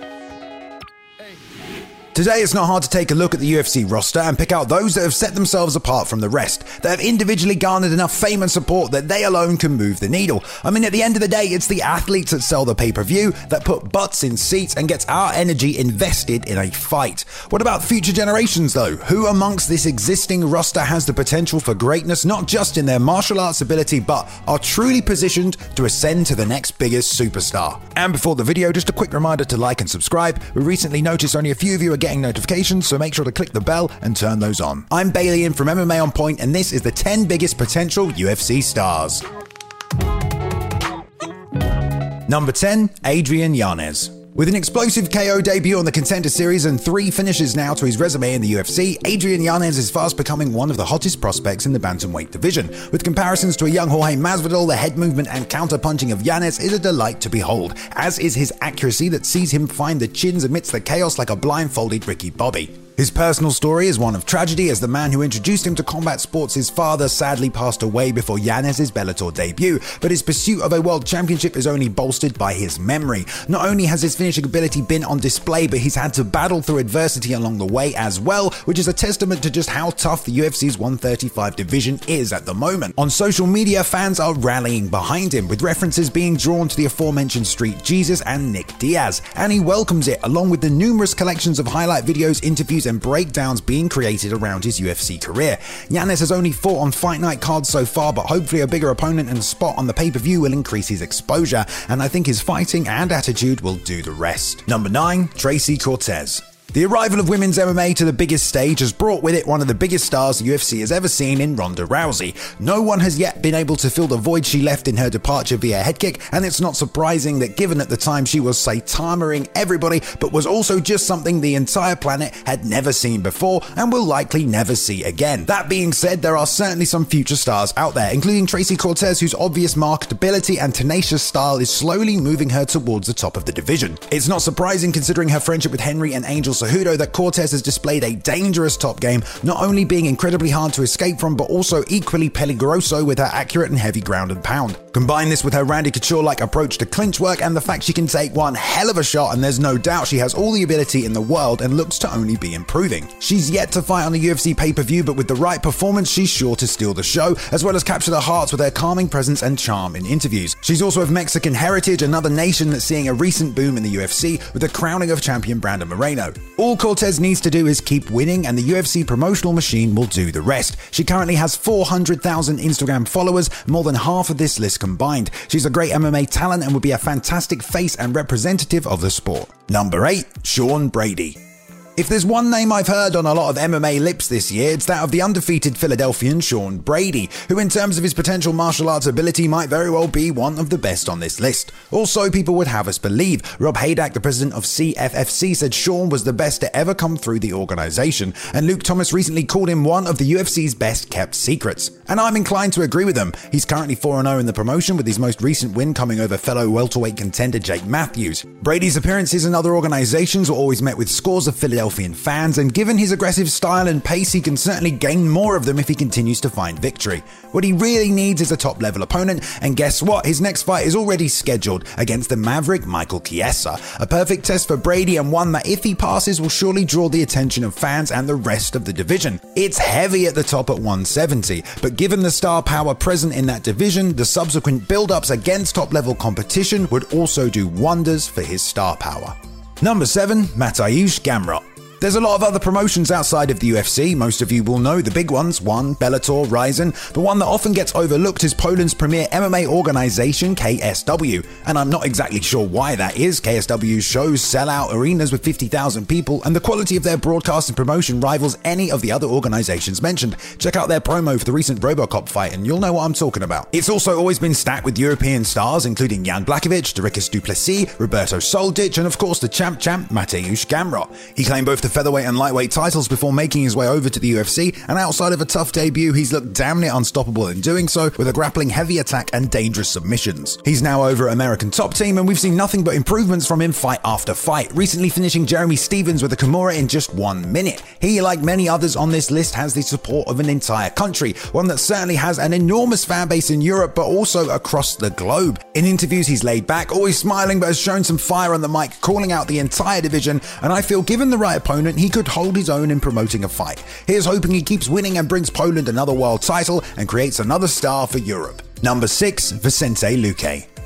Thank you. Today, it's not hard to take a look at the UFC roster and pick out those that have set themselves apart from the rest, that have individually garnered enough fame and support that they alone can move the needle. I mean, at the end of the day, it's the athletes that sell the pay per view, that put butts in seats and gets our energy invested in a fight. What about future generations, though? Who amongst this existing roster has the potential for greatness, not just in their martial arts ability, but are truly positioned to ascend to the next biggest superstar? And before the video, just a quick reminder to like and subscribe. We recently noticed only a few of you are getting getting notifications, so make sure to click the bell and turn those on. I'm Bailey in from MMA On Point, and this is the 10 biggest potential UFC stars. Number 10, Adrian Yanez. With an explosive KO debut on the Contender Series and three finishes now to his resume in the UFC, Adrian Yanez is fast becoming one of the hottest prospects in the bantamweight division. With comparisons to a young Jorge Masvidal, the head movement and counter-punching of Yanez is a delight to behold, as is his accuracy that sees him find the chins amidst the chaos like a blindfolded Ricky Bobby. His personal story is one of tragedy as the man who introduced him to combat sports, his father, sadly passed away before Yanez's Bellator debut, but his pursuit of a world championship is only bolstered by his memory. Not only has his finishing ability been on display, but he's had to battle through adversity along the way as well, which is a testament to just how tough the UFC's 135 division is at the moment. On social media, fans are rallying behind him, with references being drawn to the aforementioned Street Jesus and Nick Diaz, and he welcomes it along with the numerous collections of highlight videos, interviews, and breakdowns being created around his UFC career. Yanez has only fought on fight night cards so far, but hopefully a bigger opponent and spot on the pay per view will increase his exposure, and I think his fighting and attitude will do the rest. Number 9, Tracy Cortez. The arrival of women's MMA to the biggest stage has brought with it one of the biggest stars the UFC has ever seen in Ronda Rousey. No one has yet been able to fill the void she left in her departure via head kick, and it's not surprising that given at the time she was Saitamaing everybody, but was also just something the entire planet had never seen before and will likely never see again. That being said, there are certainly some future stars out there, including Tracy Cortez, whose obvious marketability and tenacious style is slowly moving her towards the top of the division. It's not surprising considering her friendship with Henry and Angel Cejudo that Cortez has displayed a dangerous top game, not only being incredibly hard to escape from, but also equally peligroso with her accurate and heavy ground and pound. Combine this with her Randy Couture-like approach to clinch work and the fact she can take one hell of a shot, and there's no doubt she has all the ability in the world and looks to only be improving. She's yet to fight on the UFC pay-per-view, but with the right performance, she's sure to steal the show, as well as capture the hearts with her calming presence and charm in interviews. She's also of Mexican heritage, another nation that's seeing a recent boom in the UFC with the crowning of champion Brandon Moreno. All Cortez needs to do is keep winning, and the UFC promotional machine will do the rest. She currently has 400,000 Instagram followers, more than half of this list combined. She's a great MMA talent and would be a fantastic face and representative of the sport. Number 8, Sean Brady. If there's one name I've heard on a lot of MMA lips this year, it's that of the undefeated Philadelphian Sean Brady, who, in terms of his potential martial arts ability, might very well be one of the best on this list. Also, people would have us believe. Rob Haydak, the president of CFFC, said Sean was the best to ever come through the organization, and Luke Thomas recently called him one of the UFC's best kept secrets. And I'm inclined to agree with him. He's currently 4 0 in the promotion, with his most recent win coming over fellow welterweight contender Jake Matthews. Brady's appearances in other organizations were always met with scores of Philadelphia Fans, and given his aggressive style and pace, he can certainly gain more of them if he continues to find victory. What he really needs is a top level opponent, and guess what? His next fight is already scheduled against the Maverick Michael Chiesa. A perfect test for Brady, and one that, if he passes, will surely draw the attention of fans and the rest of the division. It's heavy at the top at 170, but given the star power present in that division, the subsequent build ups against top level competition would also do wonders for his star power. Number 7, Mateusz Gamrot. There's a lot of other promotions outside of the UFC. Most of you will know the big ones one, Bellator, Rizin. The one that often gets overlooked is Poland's premier MMA organization, KSW. And I'm not exactly sure why that is. KSW's shows sell out arenas with 50,000 people, and the quality of their broadcast and promotion rivals any of the other organizations mentioned. Check out their promo for the recent Robocop fight, and you'll know what I'm talking about. It's also always been stacked with European stars, including Jan Blachowicz, Dricus du Plessis, Roberto Soldic, and of course the champ champ Mateusz Gamrot. He claimed both the the featherweight and lightweight titles before making his way over to the UFC, and outside of a tough debut, he's looked damn near unstoppable in doing so with a grappling heavy attack and dangerous submissions. He's now over at American Top Team, and we've seen nothing but improvements from him fight after fight, recently finishing Jeremy Stephens with a Kimura in just one minute. He, like many others on this list, has the support of an entire country, one that certainly has an enormous fan base in Europe, but also across the globe. In interviews, he's laid back, always smiling, but has shown some fire on the mic, calling out the entire division, and I feel given the right opponent, he could hold his own in promoting a fight. Here's hoping he keeps winning and brings Poland another world title and creates another star for Europe. Number 6, Vicente Luque.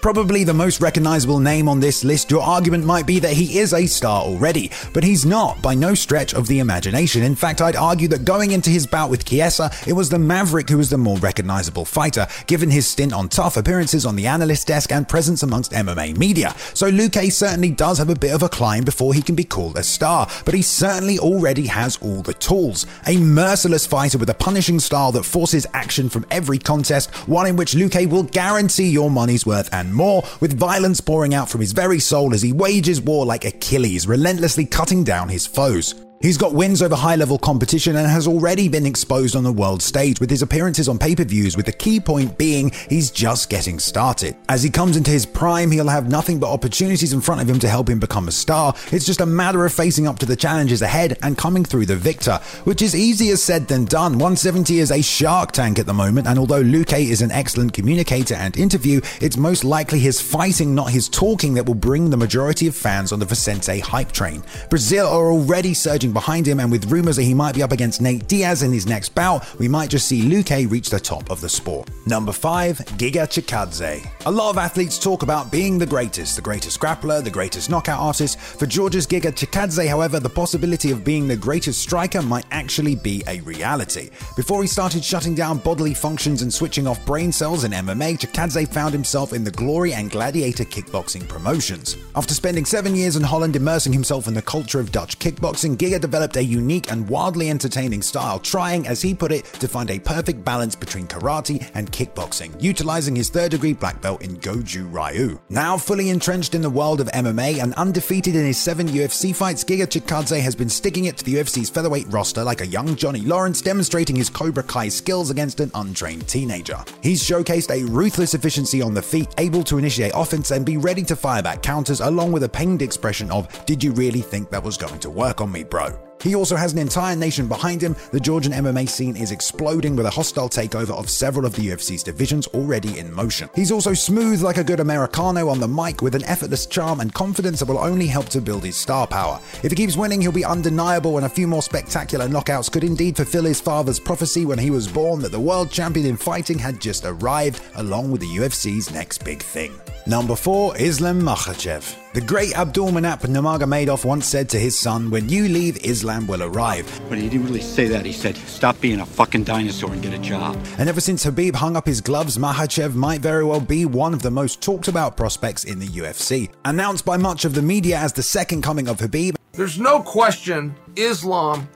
Probably the most recognizable name on this list, your argument might be that he is a star already, but he's not by no stretch of the imagination. In fact, I'd argue that going into his bout with Chiesa, it was the Maverick who was the more recognizable fighter, given his stint on TUF appearances on the analyst desk and presence amongst MMA media. So Luque certainly does have a bit of a climb before he can be called a star, but he certainly already has all the tools. A merciless fighter with a punishing style that forces action from every contest, one in which Luque will guarantee your money's worth and more, with violence pouring out from his very soul as he wages war like Achilles, relentlessly cutting down his foes. He's got wins over high level competition and has already been exposed on the world stage with his appearances on pay per views, with the key point being he's just getting started. As he comes into his prime, he'll have nothing but opportunities in front of him to help him become a star. It's just a matter of facing up to the challenges ahead and coming through the victor, which is easier said than done. 170 is a shark tank at the moment, and although Luque is an excellent communicator and interview, it's most likely his fighting, not his talking, that will bring the majority of fans on the Vicente hype train. Brazil are already surging behind him, and with rumours that he might be up against Nate Diaz in his next bout, we might just see Luque reach the top of the sport. Number 5, Giga Chikadze. A lot of athletes talk about being the greatest, the greatest grappler, the greatest knockout artist. For Georgia's Giga Chikadze, however, the possibility of being the greatest striker might actually be a reality. Before he started shutting down bodily functions and switching off brain cells in MMA, Chikadze found himself in the Glory and Gladiator kickboxing promotions. After spending seven years in Holland immersing himself in the culture of Dutch kickboxing, Giga developed a unique and wildly entertaining style, trying, as he put it, to find a perfect balance between karate and kickboxing, utilizing his third degree black belt in Goju Ryu. Now fully entrenched in the world of MMA and undefeated in his seven UFC fights, Giga Chikadze has been sticking it to the UFC's featherweight roster like a young Johnny Lawrence, demonstrating his Cobra Kai skills against an untrained teenager. He's showcased a ruthless efficiency on the feet, able to initiate offense and be ready to fire back counters, along with a pained expression of, Did you really think that was going to work on me, bro? He also has an entire nation behind him. The Georgian MMA scene is exploding with a hostile takeover of several of the UFC's divisions already in motion. He's also smooth like a good Americano on the mic with an effortless charm and confidence that will only help to build his star power. If he keeps winning, he'll be undeniable, and a few more spectacular knockouts could indeed fulfill his father's prophecy when he was born that the world champion in fighting had just arrived, along with the UFC's next big thing. Number 4, Islam Makhachev. The great Abdulmanap Nurmagomedov once said to his son, When you leave, Islam will arrive. But he didn't really say that. He said, Stop being a fucking dinosaur and get a job. And ever since Khabib hung up his gloves, Makhachev might very well be one of the most talked about prospects in the UFC. Announced by much of the media as the second coming of Khabib. there's no question Islam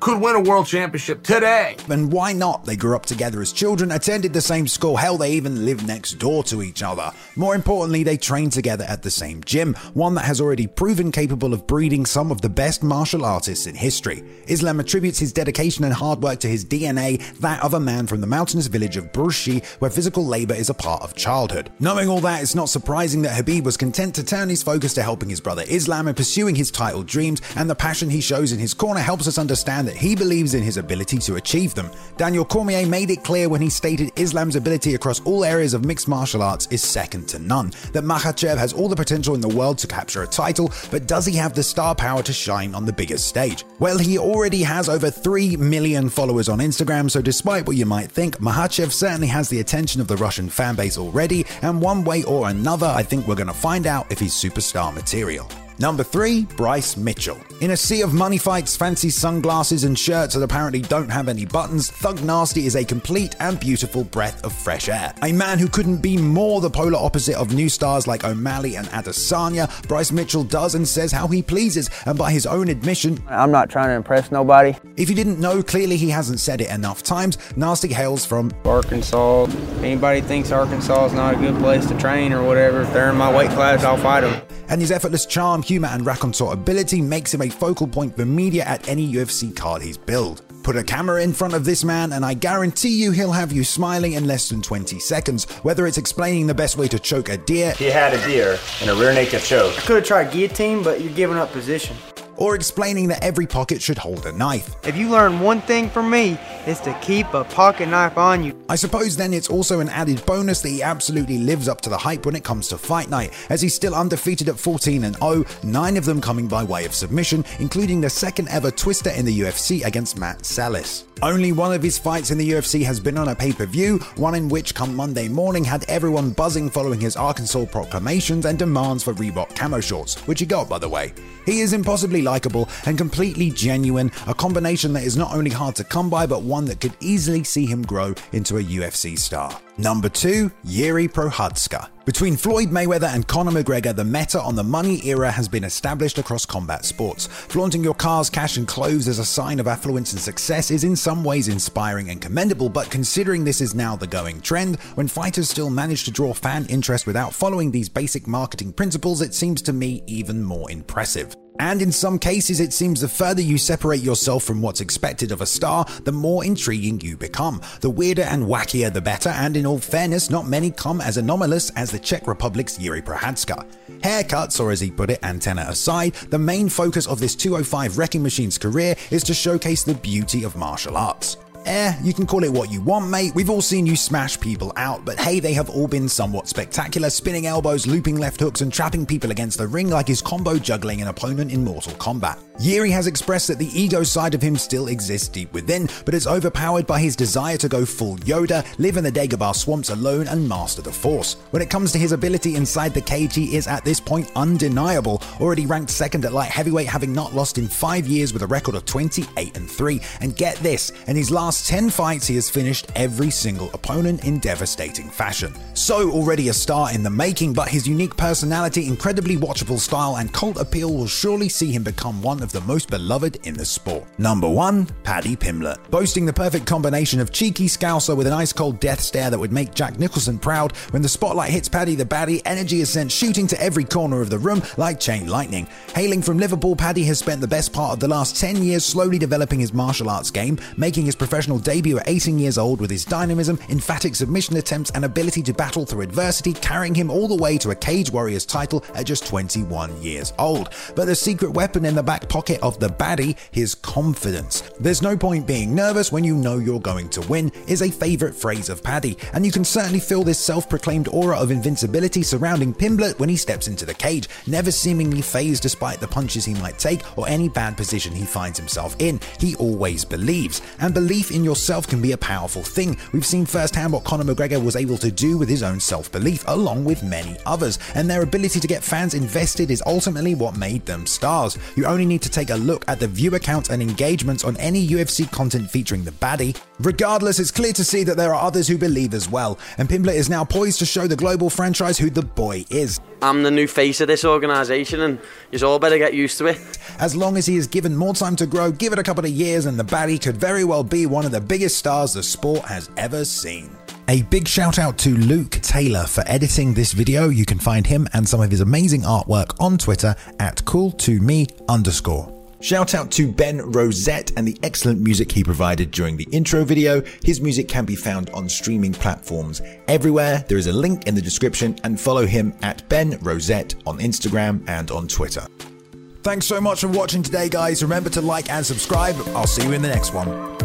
could win a world championship today. And why not? They grew up together as children, attended the same school, hell, they even live next door to each other. More importantly, they trained together at the same gym, one that has already proven capable of breeding some of the best martial artists in history. Islam attributes his dedication and hard work to his DNA, that of a man from the mountainous village of Burshi, where physical labor is a part of childhood. Knowing all that, it's not surprising that Khabib was content to turn his focus to helping his brother Islam and pursuing his title dreams, and the passion he shows in his corner helps us understand that he believes in his ability to achieve them. Daniel Cormier made it clear when he stated Islam's ability across all areas of mixed martial arts is second to none, that Makhachev has all the potential in the world to capture a title, but does he have the star power to shine on the biggest stage? Well, he already has over 3 million followers on Instagram, so despite what you might think, Makhachev certainly has the attention of the Russian fanbase already, and one way or another, I think we're going to find out if he's superstar material. Number 3, Bryce Mitchell. In a sea of money fights, fancy sunglasses, and shirts that apparently don't have any buttons, Thug Nasty is a complete and beautiful breath of fresh air. A man who couldn't be more the polar opposite of new stars like O'Malley and Adesanya, Bryce Mitchell does and says how he pleases, and by his own admission, I'm not trying to impress nobody. If you didn't know, clearly he hasn't said it enough times. Nasty hails from Arkansas. If anybody thinks Arkansas is not a good place to train or whatever, if they're in my weight class, I'll fight them. And his effortless charm, humor, and raconteur ability makes him a focal point for media at any UFC card he's billed. Put a camera in front of this man, and I guarantee you he'll have you smiling in less than 20 seconds, whether it's explaining the best way to choke a deer. He had a deer in a rear naked choke. I could have tried guillotine, but you're giving up position or explaining that every pocket should hold a knife. If you learn one thing from me, it's to keep a pocket knife on you. I suppose then it's also an added bonus that he absolutely lives up to the hype when it comes to fight night, as he's still undefeated at 14 and 0, nine of them coming by way of submission, including the second ever twister in the UFC against Matt Sayles. Only one of his fights in the UFC has been on a pay per view, one in which, come Monday morning, had everyone buzzing following his Arkansas proclamations and demands for Reebok camo shorts, which he got, by the way. He is impossibly likable and completely genuine, a combination that is not only hard to come by, but one that could easily see him grow into a UFC star. Number 2, Jiri Prochazka. Between Floyd Mayweather and Conor McGregor, the meta on the money era has been established across combat sports. Flaunting your cars, cash, and clothes as a sign of affluence and success is in some ways inspiring and commendable, but considering this is now the going trend, when fighters still manage to draw fan interest without following these basic marketing principles, it seems to me even more impressive. And in some cases, it seems the further you separate yourself from what's expected of a star, the more intriguing you become. The weirder and wackier, the better, and in all fairness, not many come as anomalous as the Czech Republic's Jiri Prochazka. Haircuts, or as he put it, antenna aside, the main focus of this 205 Wrecking Machine's career is to showcase the beauty of martial arts. Eh, you can call it what you want, mate. We've all seen you smash people out, but hey, they have all been somewhat spectacular, spinning elbows, looping left hooks, and trapping people against the ring like his combo juggling an opponent in Mortal Kombat. Jiri has expressed that the ego side of him still exists deep within, but is overpowered by his desire to go full Yoda, live in the Dagobah swamps alone, and master the Force. When it comes to his ability inside the cage, he is at this point undeniable, already ranked second at light heavyweight, having not lost in five years with a record of 28 and 3. And get this, in his last last 10 fights, he has finished every single opponent in devastating fashion. So, already a star in the making, but his unique personality, incredibly watchable style, and cult appeal will surely see him become one of the most beloved in the sport. Number 1, Paddy Pimblett. Boasting the perfect combination of cheeky scouser with an ice cold death stare that would make Jack Nicholson proud, when the spotlight hits Paddy the Baddy, energy is sent shooting to every corner of the room like chain lightning. Hailing from Liverpool, Paddy has spent the best part of the last 10 years slowly developing his martial arts game, making his professional professional debut at 18 years old with his dynamism, emphatic submission attempts, and ability to battle through adversity, carrying him all the way to a Cage Warriors title at just 21 years old. But the secret weapon in the back pocket of the baddie, his confidence. There's no point being nervous when you know you're going to win, is a favourite phrase of Paddy, and you can certainly feel this self proclaimed aura of invincibility surrounding Pimblett when he steps into the cage, never seemingly phased despite the punches he might take or any bad position he finds himself in. He always believes, and belief belief in yourself can be a powerful thing. We've seen firsthand what Conor McGregor was able to do with his own self belief, along with many others, and their ability to get fans invested is ultimately what made them stars. You only need to take a look at the viewer counts and engagements on any UFC content featuring the baddie. Regardless, it's clear to see that there are others who believe as well, and Pimblett is now poised to show the global franchise who the boy is. I'm the new face of this organisation, and you all better get used to it. As long as he is given more time to grow, give it a couple of years, and the baddie could very well be one of the biggest stars the sport has ever seen. A big shout out to Luke Taylor for editing this video. You can find him and some of his amazing artwork on Twitter at cool2me underscore. Shout out to Ben Rosette and the excellent music he provided during the intro video. His music can be found on streaming platforms everywhere. There is a link in the description and follow him at Ben Rosette on Instagram and on Twitter. Thanks so much for watching today, guys. Remember to like and subscribe. I'll see you in the next one.